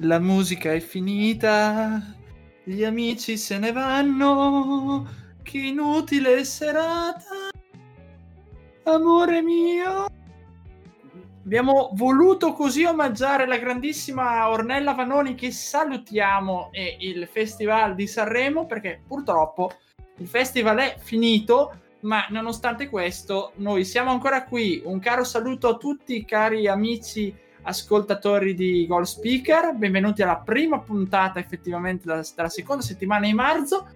la musica è finita, gli amici se ne vanno, che inutile serata, amore mio. Abbiamo voluto così omaggiare la grandissima Ornella Vanoni che salutiamo e il Festival di Sanremo perché purtroppo il festival è finito, ma nonostante questo noi siamo ancora qui. Un caro saluto a tutti cari amici ascoltatori di Goal Speaker, benvenuti alla prima puntata effettivamente della, della, seconda settimana di marzo.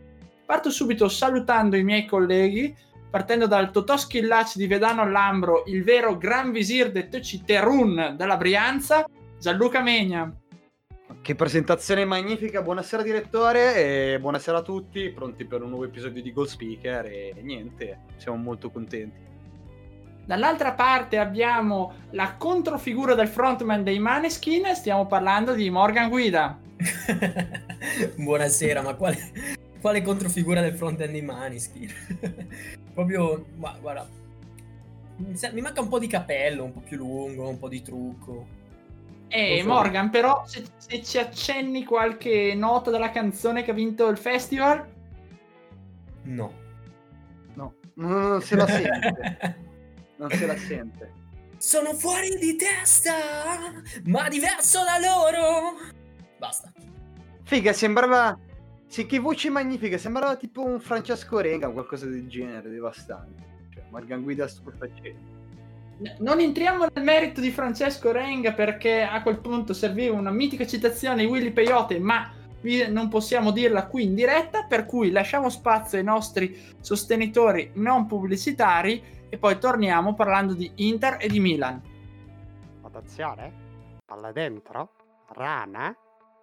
Parto subito salutando i miei colleghi, partendo dal Totò Schillaci di Vedano Lambro, il vero Gran Visir de Terun della Brianza, Gianluca Megna. Che presentazione magnifica, buonasera direttore e buonasera a tutti, pronti per un nuovo episodio di Goal Speaker e niente, siamo molto contenti. Dall'altra parte abbiamo la controfigura del frontman dei Maneskin, stiamo parlando di Morgan Guida. Buonasera, ma quale, quale controfigura del frontman dei Maneskin? Proprio, guarda, mi manca un po' di capello, un po' più lungo, un po' di trucco. Eh, Morgan, però se, se ci accenni qualche nota della canzone che ha vinto il festival? No. No, non se la sente non se la sente. Sono fuori di testa, ma diverso da loro. Basta. Figa, sembrava... Sì, che voce magnifica, sembrava tipo un Francesco Rega o qualcosa del genere, devastante. Cioè, Morgan Guida stupefacente. Non entriamo nel merito di Francesco Renga perché a quel punto serviva una mitica citazione di Willy Peyote, ma non possiamo dirla qui in diretta, per cui lasciamo spazio ai nostri sostenitori non pubblicitari e poi torniamo parlando di Inter e di Milan. Attenzione, palla dentro, Rana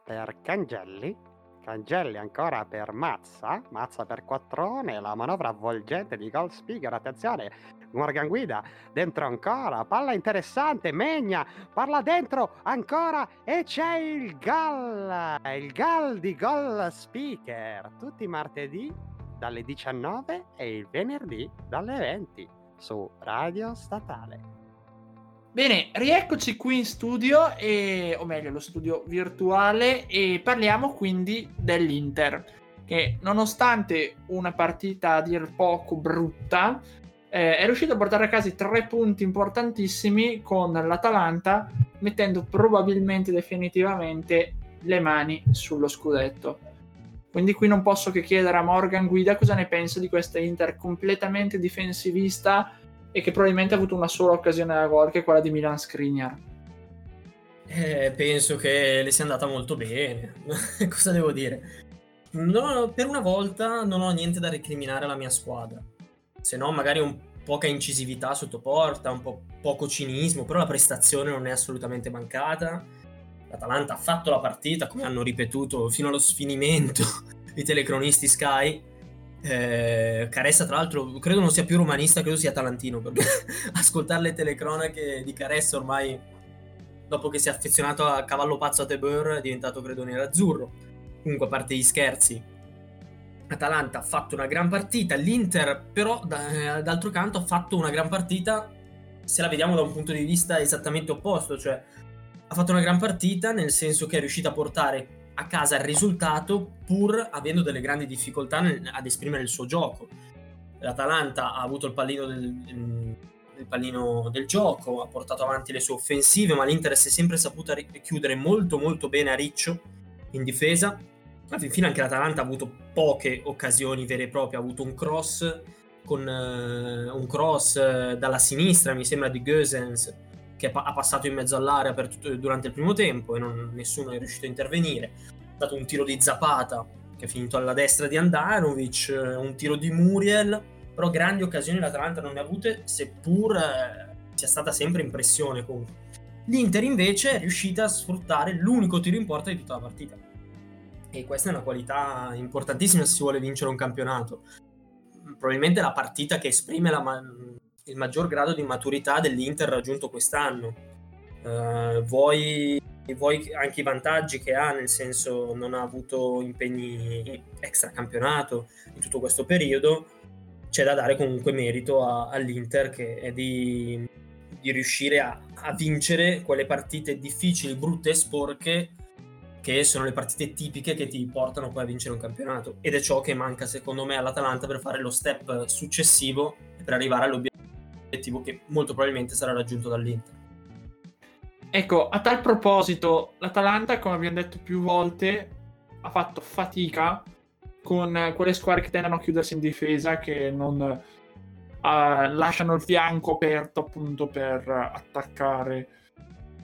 per Cangelli, Cangelli ancora per Mazza, Mazza per Quattrone, la manovra avvolgente di Gold Speaker, attenzione, Morgan Guida, dentro ancora, palla interessante, Megna, parla dentro ancora e c'è il gol, il gol di Gold Speaker, tutti i martedì dalle 19 e il venerdì dalle 20 su Radio Statale. Bene, rieccoci qui in studio, e, o meglio, lo studio virtuale, e parliamo quindi dell'Inter, che nonostante una partita a dir poco brutta, eh, è riuscito a portare a casa tre punti importantissimi con l'Atalanta, mettendo probabilmente definitivamente le mani sullo scudetto. Quindi qui non posso che chiedere a Morgan Guida cosa ne pensa di questa Inter completamente difensivista e che probabilmente ha avuto una sola occasione da gol, che è quella di Milan Skriniar. Eh, penso che le sia andata molto bene. cosa devo dire? No, per una volta non ho niente da recriminare alla mia squadra. Se no, magari un poca incisività sotto porta, un po' poco cinismo, però la prestazione non è assolutamente mancata l'Atalanta ha fatto la partita, come hanno ripetuto fino allo sfinimento i telecronisti Sky. Eh, Caressa, tra l'altro, credo non sia più romanista, credo sia talantino. Perché ascoltare le telecronache di Caressa ormai, dopo che si è affezionato a cavallo pazzo a Tebeur, è diventato credo nerazzurro. Comunque, a parte gli scherzi, Atalanta ha fatto una gran partita. L'Inter, però, da, d'altro canto, ha fatto una gran partita. Se la vediamo da un punto di vista esattamente opposto, cioè ha fatto una gran partita nel senso che è riuscita a portare a casa il risultato pur avendo delle grandi difficoltà nel, ad esprimere il suo gioco. L'Atalanta ha avuto il pallino del, il pallino del gioco, ha portato avanti le sue offensive, ma l'Inter si è sempre saputa chiudere molto molto bene a riccio in difesa. Alla fine anche l'Atalanta ha avuto poche occasioni vere e proprie, ha avuto un cross con uh, un cross uh, dalla sinistra, mi sembra di Goesens, che ha passato in mezzo all'area tutto, durante il primo tempo e non, nessuno è riuscito a intervenire. È stato un tiro di Zapata che è finito alla destra di Andanovic, eh, un tiro di Muriel, però grandi occasioni l'Atalanta non ne ha avute, seppur eh, sia stata sempre in pressione comunque. L'Inter invece è riuscita a sfruttare l'unico tiro in porta di tutta la partita. E questa è una qualità importantissima se si vuole vincere un campionato. Probabilmente la partita che esprime ma- il maggior grado di maturità dell'Inter raggiunto quest'anno. Uh, vuoi, vuoi, anche i vantaggi che ha, nel senso non ha avuto impegni extra campionato in tutto questo periodo, c'è da dare comunque merito a, all'Inter che è di, di riuscire a, a, vincere quelle partite difficili, brutte e sporche che sono le partite tipiche che ti portano poi a vincere un campionato ed è ciò che manca secondo me all'Atalanta per fare lo step successivo per arrivare all'obiettivo che molto probabilmente sarà raggiunto dall'Inter. Ecco, a tal proposito, l'Atalanta, come abbiamo detto più volte, ha fatto fatica con quelle squadre che tendono a chiudersi in difesa, che non uh, lasciano il fianco aperto appunto per attaccare.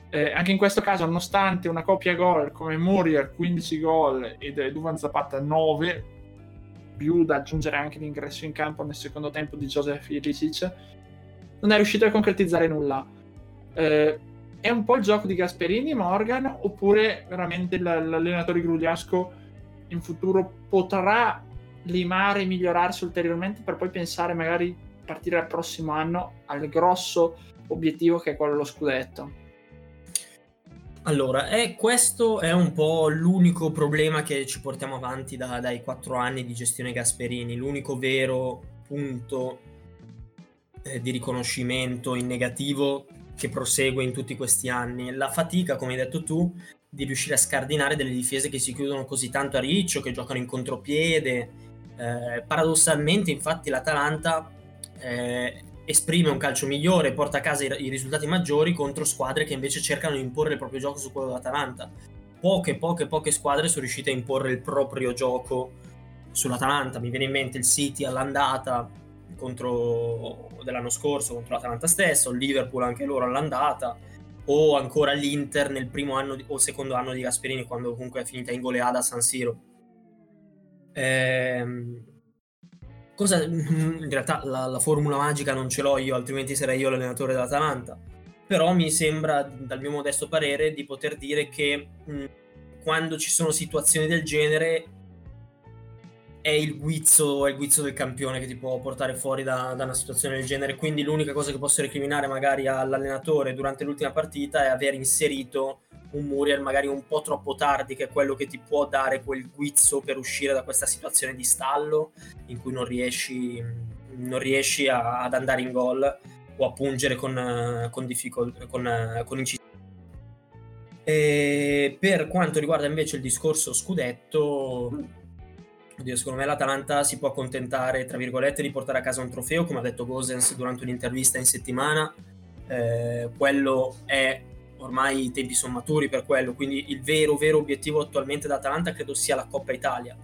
Eh, anche in questo caso, nonostante una coppia gol come Muriel 15 gol e Duvan Zapata 9, più da aggiungere anche l'ingresso in campo nel secondo tempo di Joseph Ilicic, non è riuscito a concretizzare nulla. Eh, è un po' il gioco di Gasperini, Morgan, oppure veramente l'allenatore Grugliasco in futuro potrà limare e migliorarsi ulteriormente per poi pensare magari a partire dal prossimo anno al grosso obiettivo che è quello dello scudetto? Allora, eh, questo è un po' l'unico problema che ci portiamo avanti da, dai quattro anni di gestione Gasperini, l'unico vero punto eh, di riconoscimento in negativo che prosegue in tutti questi anni. La fatica, come hai detto tu, di riuscire a scardinare delle difese che si chiudono così tanto a riccio, che giocano in contropiede. Eh, paradossalmente, infatti, l'Atalanta eh, esprime un calcio migliore, porta a casa i, i, risultati maggiori contro squadre che invece cercano di imporre il proprio gioco su quello dell'Atalanta. Poche, poche, poche squadre sono riuscite a imporre il proprio gioco sull'Atalanta. Mi viene in mente il City all'andata, contro, dell'anno scorso contro l'Atalanta stesso, il Liverpool anche loro all'andata, o ancora l'Inter nel primo anno o secondo anno di Gasperini quando comunque è finita in goleada a San Siro. Ehm, cosa, in realtà la, la, formula magica non ce l'ho io, altrimenti sarei io l'allenatore dell'Atalanta. Però mi sembra, dal mio modesto parere, di poter dire che mh, quando ci sono situazioni del genere è il guizzo, è il guizzo del campione che ti può portare fuori da, da, una situazione del genere. Quindi l'unica cosa che posso recriminare magari all'allenatore durante l'ultima partita è aver inserito un Muriel magari un po' troppo tardi, che è quello che ti può dare quel guizzo per uscire da questa situazione di stallo in cui non riesci, non riesci a, ad andare in gol o a pungere con, con, difficol- con, con incisione. Per quanto riguarda invece il discorso scudetto, Oddio, secondo me l'Atalanta si può accontentare, tra virgolette, di portare a casa un trofeo, come ha detto Gosens durante un'intervista in settimana. Eh, quello è ormai i tempi sono maturi per quello, quindi il vero, vero obiettivo attualmente dell'Atalanta credo sia la Coppa Italia.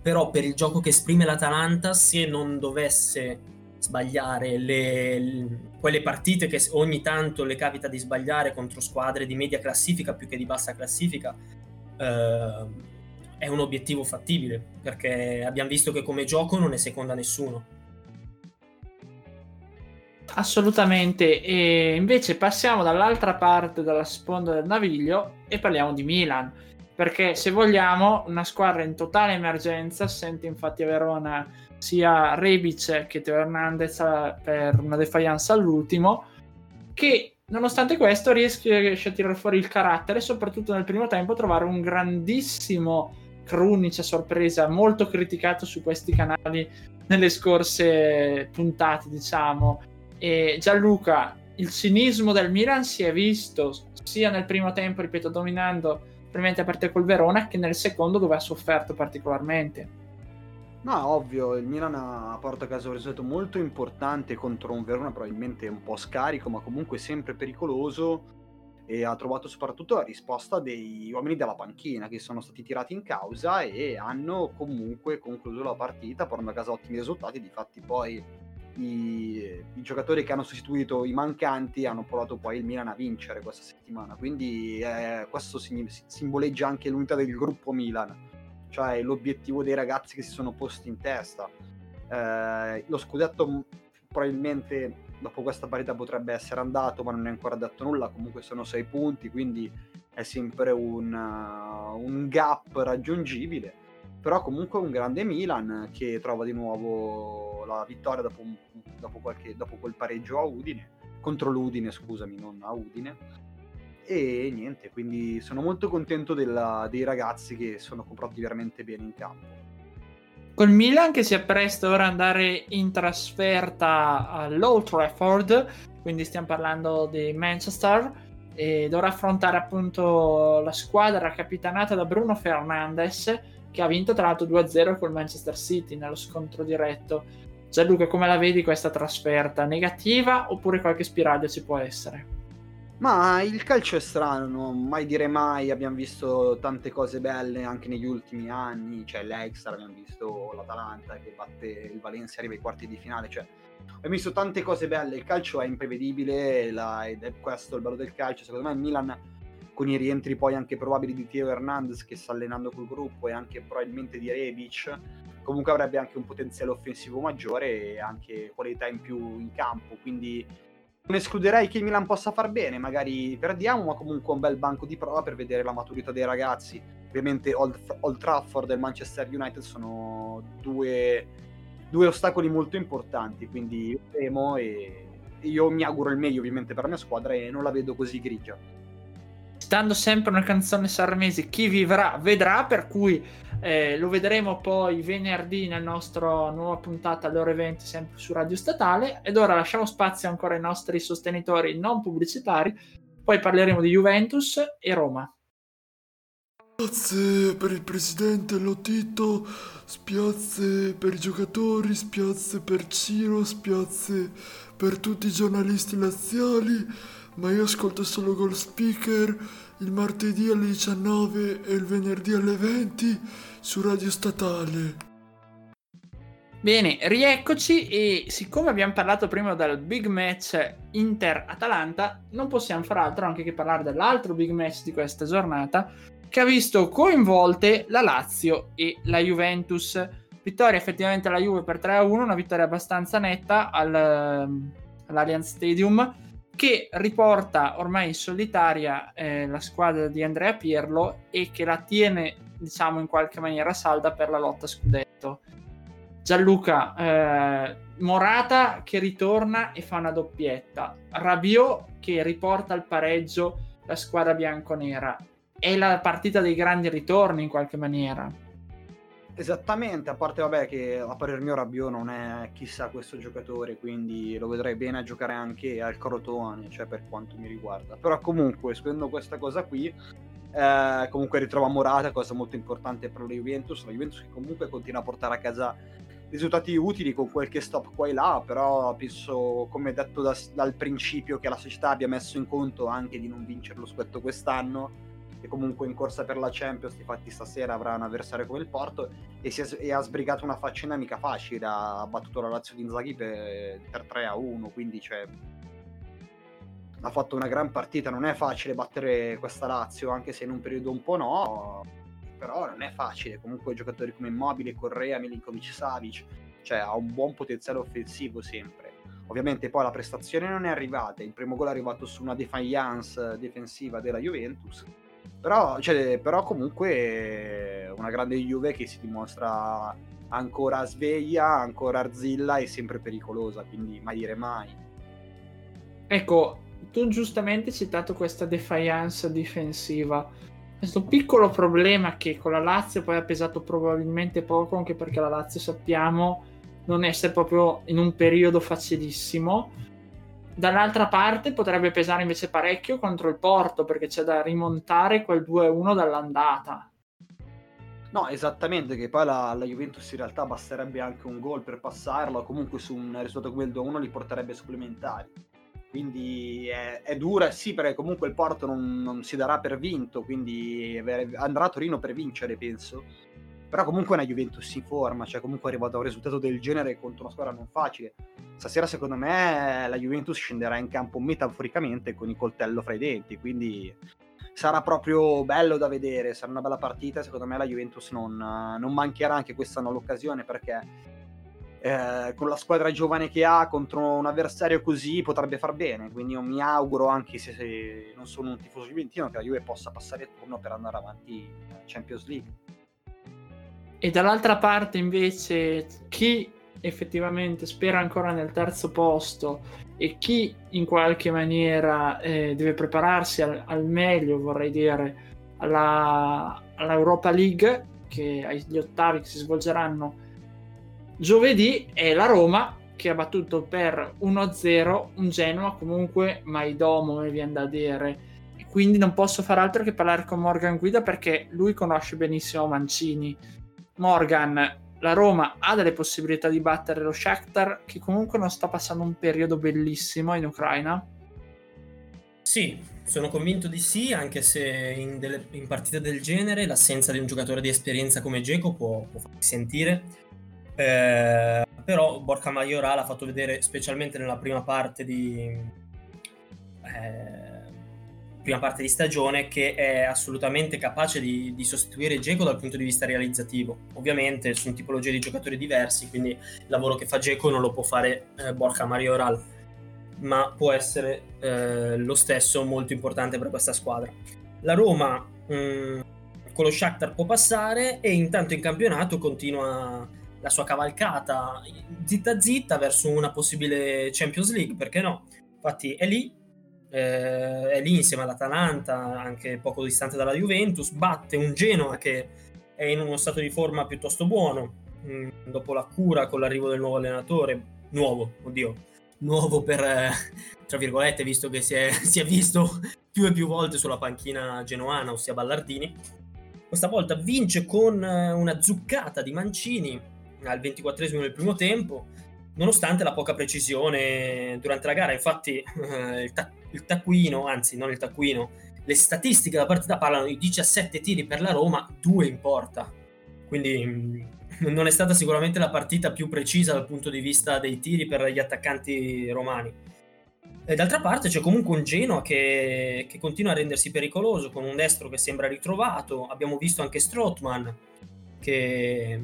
Però per il gioco che esprime l'Atalanta, se non dovesse sbagliare le, le, quelle partite che ogni tanto le capita di sbagliare contro squadre di media classifica più che di bassa classifica, eh, è un obiettivo fattibile, perché abbiamo visto che come gioco non è seconda nessuno. Assolutamente, e invece passiamo dall'altra parte della sponda del naviglio e parliamo di Milan, perché se vogliamo una squadra in totale emergenza, sente infatti a Verona sia Rebic che Teo Hernandez per una defiance all'ultimo, che nonostante questo riesce a tirare fuori il carattere, soprattutto nel primo tempo, trovare un grandissimo Krunic a sorpresa, molto criticato su questi canali nelle scorse puntate, diciamo. E Gianluca, il cinismo del Milan si è visto sia nel primo tempo, ripeto, dominando probabilmente a parte col Verona, che nel secondo dove ha sofferto particolarmente. No, ovvio, il Milan ha portato a casa un risultato molto importante contro un Verona probabilmente un po' scarico, ma comunque sempre pericoloso e ha trovato soprattutto la risposta degli uomini della panchina che sono stati tirati in causa e hanno comunque concluso la partita portando a casa ottimi risultati. Difatti poi i, i, giocatori che hanno sostituito i mancanti hanno provato poi il Milan a vincere questa settimana. Quindi eh, questo simboleggia anche l'unità del gruppo Milan, cioè l'obiettivo dei ragazzi che si sono posti in testa. Eh, lo scudetto probabilmente dopo questa partita potrebbe essere andato, ma non è ancora detto nulla. Comunque sono sei punti, quindi è sempre un, uh, un gap raggiungibile. Però comunque un grande Milan che trova di nuovo la vittoria dopo, un, dopo, qualche, dopo quel pareggio a Udine, contro l'Udine, scusami, non a Udine. E niente, quindi sono molto contento della, dei ragazzi che sono comportati veramente bene in campo. Col Milan che si appresta ora ad andare in trasferta all'Old Trafford, quindi stiamo parlando di Manchester, e dovrà affrontare appunto la squadra capitanata da Bruno Fernandes, che ha vinto tra l'altro 2-0 col Manchester City nello scontro diretto. Gianluca, come la vedi questa trasferta? Negativa oppure qualche spiraglio ci può essere? Ma il calcio è strano, mai dire mai, abbiamo visto tante cose belle anche negli ultimi anni, cioè l'extra, abbiamo visto l'Atalanta che batte il Valencia, arriva ai quarti di finale, cioè abbiamo visto tante cose belle, il calcio è imprevedibile la, ed è questo il bello del calcio, secondo me il Milan con i rientri poi anche probabili di Teo Hernandez che sta allenando col gruppo e anche probabilmente di Rebic, comunque avrebbe anche un potenziale offensivo maggiore e anche qualità in più in campo, quindi non escluderei che il Milan possa far bene, magari perdiamo, ma comunque un bel banco di prova per vedere la maturità dei ragazzi. Ovviamente Old, Old Trafford e il Manchester United sono due, due ostacoli molto importanti, quindi vedremo e io mi auguro il meglio ovviamente per la mia squadra e non la vedo così grigia citando sempre una canzone sarmese, chi vivrà vedrà, per cui eh, lo vedremo poi venerdì nel nostro nuova puntata alle ore 20 sempre su Radio Statale. Ed ora lasciamo spazio ancora ai nostri sostenitori non pubblicitari, poi parleremo di Juventus e Roma. Spiazze per il presidente Lotito, spiazze per i giocatori, spiazze per Ciro, spiazze per tutti i giornalisti laziali. Ma io ascolto solo Gold Speaker il martedì alle 19 e il venerdì alle 20 su Radio Statale. Bene, rieccoci e siccome abbiamo parlato prima del big match Inter-Atalanta, non possiamo far altro anche che parlare dell'altro big match di questa giornata che ha visto coinvolte la Lazio e la Juventus. Vittoria effettivamente alla Juve per 3-1, una vittoria abbastanza netta al, all'Allianz Stadium che riporta ormai in solitaria eh, la squadra di Andrea Pirlo e che la tiene, diciamo, in qualche maniera salda per la lotta scudetto. Gianluca, eh, Morata che ritorna e fa una doppietta, Rabiot che riporta al pareggio la squadra bianconera. È la partita dei grandi ritorni in qualche maniera. Esattamente, a parte vabbè che a parer mio Rabiot non è chissà questo giocatore, quindi lo vedrei bene a giocare anche al Crotone, cioè per quanto mi riguarda. Però comunque, escludendo questa cosa qui, eh, comunque ritrova Morata, cosa molto importante per la Juventus, la Juventus che comunque continua a portare a casa risultati utili con qualche stop qua e là, però penso, come detto da, dal principio, che la società abbia messo in conto anche di non vincere lo scudetto quest'anno che comunque in corsa per la Champions, infatti stasera avrà un avversario come il Porto, e, è, e ha sbrigato una faccenda mica facile, ha battuto la Lazio di Inzaghi per, per 3 a 1, quindi cioè, ha fatto una gran partita, non è facile battere questa Lazio, anche se in un periodo un po' no, però non è facile, comunque giocatori come Immobile, Correa, Milinkovic, Savic, cioè ha un buon potenziale offensivo sempre. Ovviamente poi la prestazione non è arrivata, il primo gol è arrivato su una defiance difensiva della Juventus, però, cioè, però comunque una grande Juve che si dimostra ancora sveglia, ancora arzilla e sempre pericolosa, quindi mai dire mai. Ecco, tu giustamente hai citato questa defiance difensiva. Questo piccolo problema che con la Lazio poi ha pesato probabilmente poco, anche perché la Lazio sappiamo non essere proprio in un periodo facilissimo Dall'altra parte potrebbe pesare invece parecchio contro il Porto perché c'è da rimontare quel 2-1 dall'andata. No, esattamente, che poi la, la, Juventus in realtà basterebbe anche un gol per passarlo, comunque su un risultato come il 2-1 li porterebbe supplementari. Quindi è, è, dura, sì, perché comunque il Porto non, non si darà per vinto, quindi andrà a Torino per vincere, penso però comunque una Juventus in forma, cioè comunque è arrivato a un risultato del genere contro una squadra non facile. Stasera secondo me la Juventus scenderà in campo metaforicamente con il coltello fra i denti, quindi sarà proprio bello da vedere, sarà una bella partita, secondo me la Juventus non, non mancherà anche quest'anno l'occasione perché eh, con la squadra giovane che ha contro un avversario così potrebbe far bene. Quindi io mi auguro, anche se, se non sono un tifoso juventino, che la Juve possa passare il turno per andare avanti in Champions League. E dall'altra parte invece chi effettivamente spera ancora nel terzo posto e chi in qualche maniera eh, deve prepararsi al, al, meglio, vorrei dire, alla, all'Europa League, che agli ottavi che si svolgeranno giovedì, è la Roma che ha battuto per 1-0 un Genoa comunque maidomo, mi viene da dire. Quindi non posso fare altro che parlare con Morgan Guida perché lui conosce benissimo Mancini. Morgan, la Roma ha delle possibilità di battere lo Shakhtar che comunque non sta passando un periodo bellissimo in Ucraina? Sì, sono convinto di sì, anche se in, delle, in partite del genere l'assenza di un giocatore di esperienza come Geco può, può farsi sentire. Eh, però Borca Majoral ha fatto vedere, specialmente nella prima parte di... Eh, prima parte di stagione che è assolutamente capace di, di sostituire Geco dal punto di vista realizzativo. Ovviamente sono tipologie di giocatori diversi, quindi il lavoro che fa Geco non lo può fare eh, Borja Marioral, ma può essere eh, lo stesso molto importante per questa squadra. La Roma mh, mm, con lo Shakhtar può passare e intanto in campionato continua la sua cavalcata zitta zitta verso una possibile Champions League, perché no? Infatti è lì eh, è lì insieme all'Atalanta, anche poco distante dalla Juventus, batte un Genoa che è in uno stato di forma piuttosto buono, mh, mm, dopo la cura con l'arrivo del nuovo allenatore, nuovo, oddio, nuovo per, eh, tra virgolette, visto che si è, si è visto più e più volte sulla panchina genoana, ossia Ballardini. Questa volta vince con eh, una zuccata di Mancini al 24 del primo tempo, nonostante la poca precisione durante la gara. Infatti eh, il, ta- il, taccuino, anzi non il taccuino, le statistiche della partita parlano di 17 tiri per la Roma, 2 in porta. Quindi mh, mm, non è stata sicuramente la partita più precisa dal punto di vista dei tiri per gli attaccanti romani. E d'altra parte c'è comunque un Genoa che, che continua a rendersi pericoloso con un destro che sembra ritrovato. Abbiamo visto anche Strottman che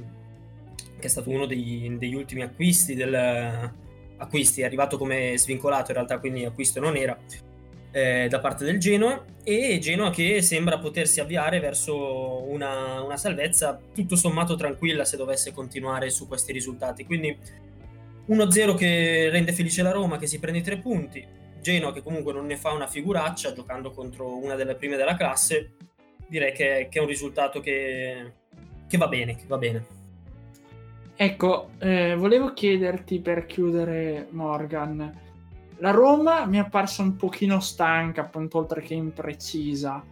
che è stato uno degli, degli ultimi acquisti del acquisti, è arrivato come svincolato in realtà, quindi acquisto non era eh, da parte del Genoa e Genoa che sembra potersi avviare verso una, una, salvezza tutto sommato tranquilla se dovesse continuare su questi risultati. Quindi 1-0 che rende felice la Roma, che si prende i tre punti. Genoa che comunque non ne fa una figuraccia giocando contro una delle prime della classe. Direi che, che è un risultato che, che va bene, che va bene. Ecco, eh, volevo chiederti per chiudere Morgan, la Roma mi è apparsa un pochino stanca, appunto, oltre che imprecisa.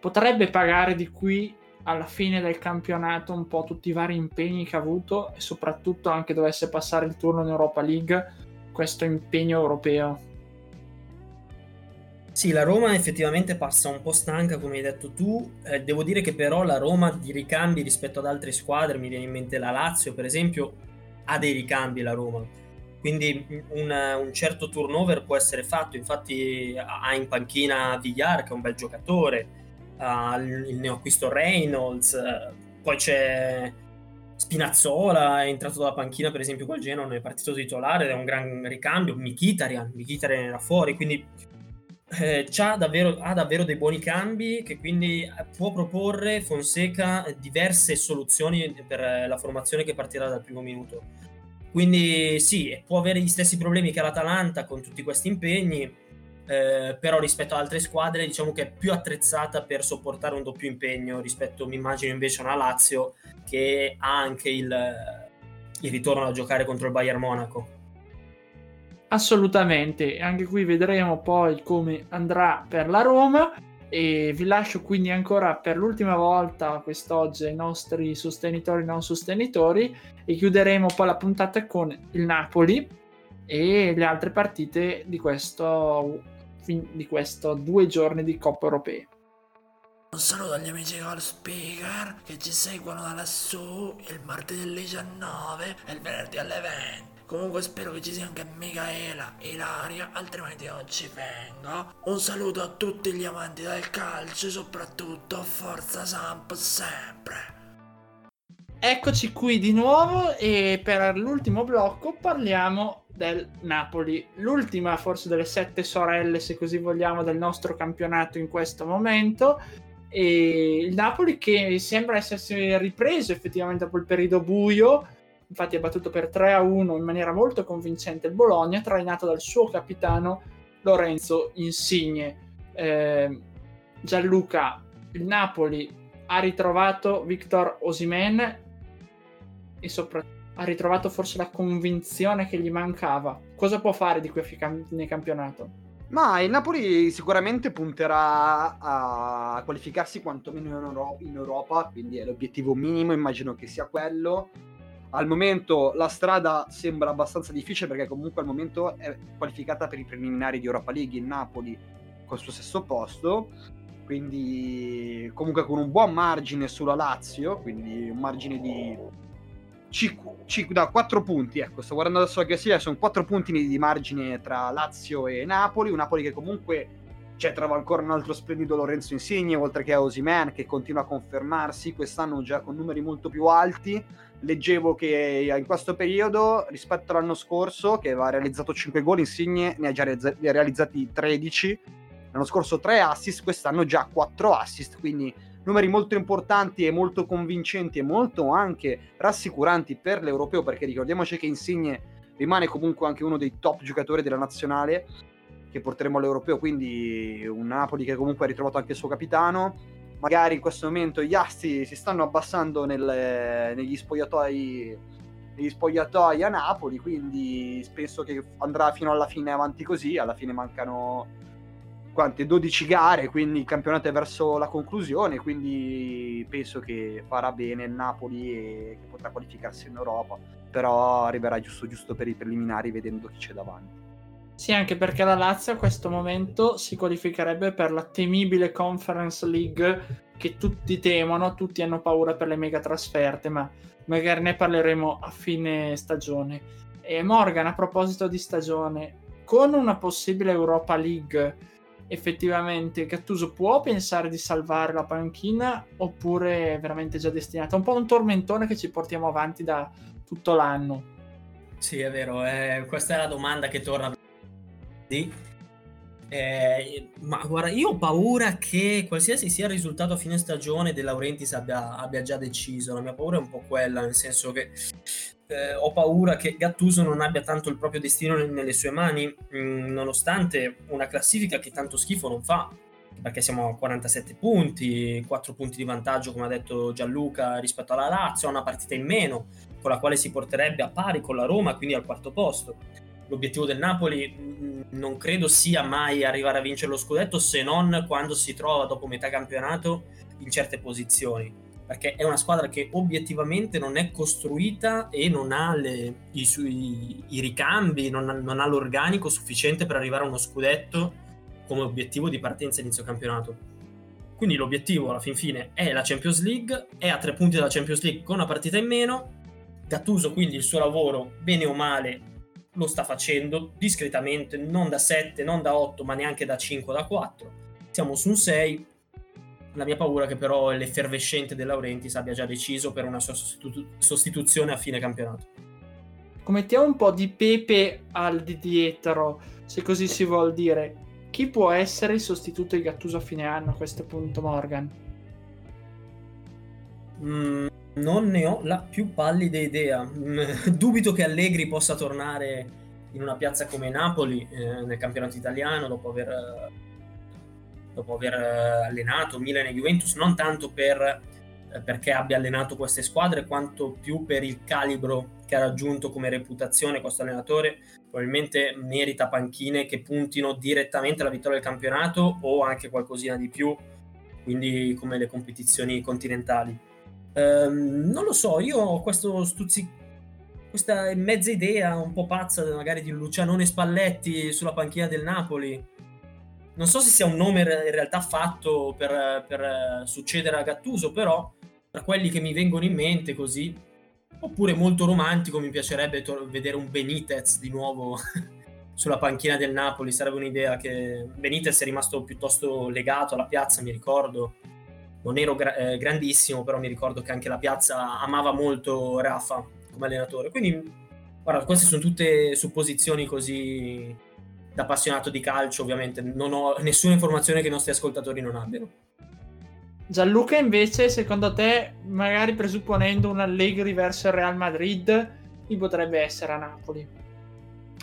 Potrebbe pagare di qui alla fine del campionato un po' tutti i vari impegni che ha avuto e soprattutto anche dovesse passare il turno in Europa League, questo impegno europeo. Sì, la Roma effettivamente passa un po' stanca, come hai detto tu. Eh, devo dire che però la Roma di ricambi rispetto ad altre squadre, mi viene in mente la Lazio per esempio, ha dei ricambi la Roma. Quindi un, un certo turnover può essere fatto. Infatti ha in panchina Villar, che è un bel giocatore, ha il neoacquisto Reynolds, poi c'è Spinazzola, è entrato dalla panchina per esempio col Genoa, è partito titolare ed è un gran ricambio. Mikitarian, Mikitarian era fuori, quindi eh, davvero, ha davvero dei buoni cambi che quindi eh, può proporre Fonseca diverse soluzioni per la formazione che partirà dal primo minuto. Quindi sì, può avere gli stessi problemi che l'Atalanta con tutti questi impegni, eh, però rispetto ad altre squadre diciamo che è più attrezzata per sopportare un doppio impegno rispetto, mi immagino invece a una Lazio che ha anche il, il ritorno a giocare contro il Bayern Monaco. Assolutamente, anche qui vedremo poi come andrà per la Roma e vi lascio quindi ancora per l'ultima volta quest'oggi ai nostri sostenitori e non sostenitori e chiuderemo poi la puntata con il Napoli e le altre partite di questo, di questo due giorni di Coppa Europea. Un saluto agli amici call speaker che ci seguono da lassù il martedì alle 19 e il venerdì alle 20. Comunque spero che ci sia anche Michaela Ilaria, altrimenti non ci vengo. Un saluto a tutti gli amanti del calcio e soprattutto Forza Samp sempre. Eccoci qui di nuovo e per l'ultimo blocco parliamo del Napoli, l'ultima forse delle sette sorelle, se così vogliamo, del nostro campionato in questo momento. E il Napoli che sembra essersi ripreso effettivamente dopo il periodo buio, infatti ha battuto per 3 a 1 in maniera molto convincente il Bologna, trainato dal suo capitano Lorenzo Insigne. Eh, Gianluca, il Napoli ha ritrovato Victor Osimen e soprattutto ha ritrovato forse la convinzione che gli mancava. Cosa può fare di qui nel campionato? Ma il Napoli sicuramente punterà a qualificarsi quantomeno in, Euro- in Europa, quindi è l'obiettivo minimo, immagino che sia quello. Al momento la strada sembra abbastanza difficile perché comunque al momento è qualificata per i preliminari di Europa League il Napoli col suo stesso posto quindi comunque con un buon margine sulla Lazio, quindi un margine di 5, 5, da 4 punti, ecco, sto guardando adesso la classifica, sono 4 punti di margine tra Lazio e Napoli, un Napoli che comunque cioè, trova ancora un altro splendido Lorenzo Insigne, oltre che a Osiman, che continua a confermarsi, quest'anno già con numeri molto più alti, leggevo che in questo periodo, rispetto all'anno scorso, che aveva realizzato 5 gol, Insigne ne ha già realizzati 13, L'anno scorso 3 assist, quest'anno già 4 assist, quindi numeri molto importanti e molto convincenti e molto anche rassicuranti per l'europeo, perché ricordiamoci che Insigne rimane comunque anche uno dei top giocatori della nazionale che porteremo all'europeo, quindi un Napoli che comunque ha ritrovato anche il suo capitano. Magari in questo momento gli asti si stanno abbassando nel, negli spogliatoi negli spogliatoi a Napoli, quindi penso che andrà fino alla fine avanti così, alla fine mancano quante 12 gare, quindi il campionato è verso la conclusione, quindi penso che farà bene il Napoli e che potrà qualificarsi in Europa, però arriverà giusto giusto per i preliminari vedendo chi c'è davanti. Sì, anche perché la Lazio a questo momento si qualificherebbe per la temibile Conference League che tutti temono, tutti hanno paura per le mega trasferte, ma magari ne parleremo a fine stagione. E Morgan, a proposito di stagione, con una possibile Europa League effettivamente Gattuso può pensare di salvare la panchina oppure è veramente già destinata? Un po' un tormentone che ci portiamo avanti da tutto l'anno. Sì, è vero, eh, questa è la domanda che torna. Sì. Eh, ma guarda, io ho paura che qualsiasi sia il risultato a fine stagione De Laurentiis abbia, abbia già deciso. La mia paura è un po' quella, nel senso che eh, ho paura che Gattuso non abbia tanto il proprio destino nelle sue mani, mh, mm, nonostante una classifica che tanto schifo non fa, perché siamo a 47 punti, 4 punti di vantaggio, come ha detto Gianluca, rispetto alla Lazio, una partita in meno, con la quale si porterebbe a pari con la Roma, quindi al quarto posto. L'obiettivo del Napoli mm, non credo sia mai arrivare a vincere lo scudetto, se non quando si trova dopo metà campionato in certe posizioni perché è una squadra che obiettivamente non è costruita e non ha le, i, i, i, ricambi, non ha, non ha, l'organico sufficiente per arrivare a uno scudetto come obiettivo di partenza inizio campionato. Quindi l'obiettivo alla fin fine è la Champions League, è a tre punti dalla Champions League con una partita in meno. Gattuso quindi il suo lavoro, bene o male, lo sta facendo discretamente, non da 7, non da 8, ma neanche da 5 da 4. Siamo su un 6, la mia paura è che però l'effervescente De Laurentiis abbia già deciso per una sostitu- sostituzione a fine campionato. Commettiamo un po' di pepe al di dietro, se così si vuol dire. Chi può essere il sostituto di Gattuso a fine anno a questo punto, Morgan? Mm, non ne ho la più pallida idea. Mm, dubito che Allegri possa tornare in una piazza come Napoli eh, nel campionato italiano dopo aver dopo aver eh, allenato Milan e Juventus, non tanto per, eh, perché abbia allenato queste squadre, quanto più per il calibro che ha raggiunto come reputazione questo allenatore. Probabilmente merita panchine che puntino direttamente alla vittoria del campionato o anche qualcosina di più, quindi come le competizioni continentali. Ehm, non lo so, io ho questo stuzzico questa mezza idea un po' pazza magari di Lucianone Spalletti sulla panchina del Napoli. Non so se sia un nome in realtà fatto per, per succedere a Gattuso, però tra quelli che mi vengono in mente così, oppure molto romantico, mi piacerebbe to- vedere un Benitez di nuovo sulla panchina del Napoli, sarebbe un'idea che Benitez è rimasto piuttosto legato alla piazza, mi ricordo, non ero gra- eh, grandissimo, però mi ricordo che anche la piazza amava molto Rafa come allenatore. Quindi, guarda, queste sono tutte supposizioni così da appassionato di calcio, ovviamente non ho nessuna informazione che i nostri ascoltatori non abbiano. Gianluca, invece, secondo te, magari presupponendo un Allegri verso il Real Madrid, chi potrebbe essere a Napoli?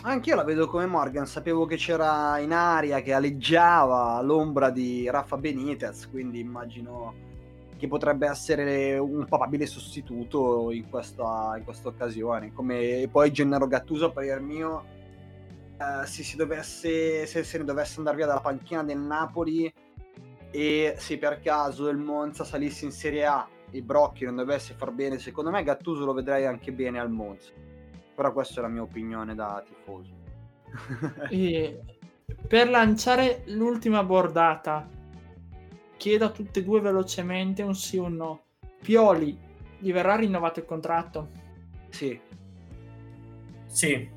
Anch'io la vedo come Morgan, sapevo che c'era in aria, che aleggiava l'ombra di Rafa Benitez, quindi immagino che potrebbe essere un probabile sostituto in questa, in questa occasione. Come poi Gennaro Gattuso, per il mio, eh, se, si dovesse, se se ne dovesse andare via dalla panchina del Napoli e se per caso il Monza salisse in Serie A e Brocchi non dovesse far bene, secondo me Gattuso lo vedrei anche bene al Monza. Però questa è la mia opinione da tifoso. E per lanciare l'ultima bordata, chiedo a tutte e due velocemente un sì o un no. Pioli, gli verrà rinnovato il contratto? Sì. Sì.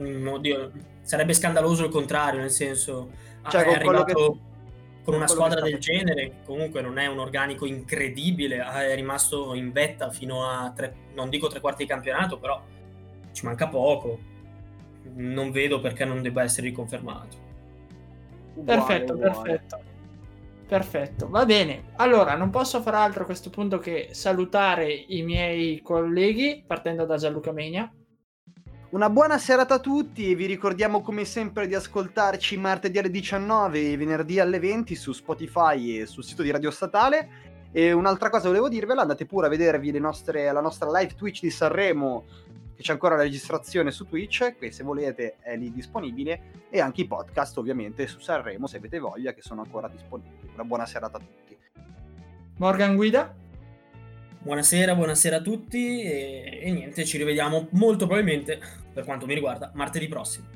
Mm, oddio, sarebbe scandaloso il contrario, nel senso, Cioè, è con quello che- arrivato con una squadra del genere, comunque non è un organico incredibile, è rimasto in vetta fino a, tre, non dico tre quarti di campionato, però ci manca poco. Non vedo perché non debba essere riconfermato. Uguale, Perfetto, uguale. perfetto. Perfetto, va bene. Allora, non posso fare altro a questo punto che salutare i miei colleghi, partendo da Gianluca Menia. Una buona serata a tutti e vi ricordiamo come sempre di ascoltarci martedì alle 19 e venerdì alle 20 su Spotify e sul sito di Radio Statale. E un'altra cosa volevo dirvela, andate pure a vedervi nostre- la nostra live Twitch di Sanremo, che c'è ancora la registrazione su Twitch, che se volete è lì disponibile, e anche i podcast ovviamente su Sanremo se avete voglia, che sono ancora disponibili. Una buona serata a tutti. Morgan Guida. Buonasera, buonasera a tutti e, e niente, ci rivediamo molto probabilmente, per quanto mi riguarda, martedì prossimo.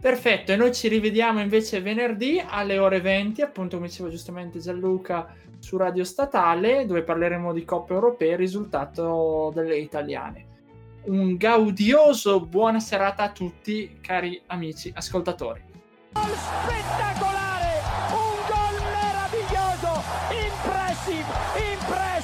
Perfetto, e noi ci rivediamo invece venerdì alle ore 20, appunto come diceva giustamente Gianluca, su Radio Statale, dove parleremo di Coppa Europea e risultato delle italiane. Un gaudioso buona serata a tutti, cari amici ascoltatori. spettacolare, un gol meraviglioso, impressive,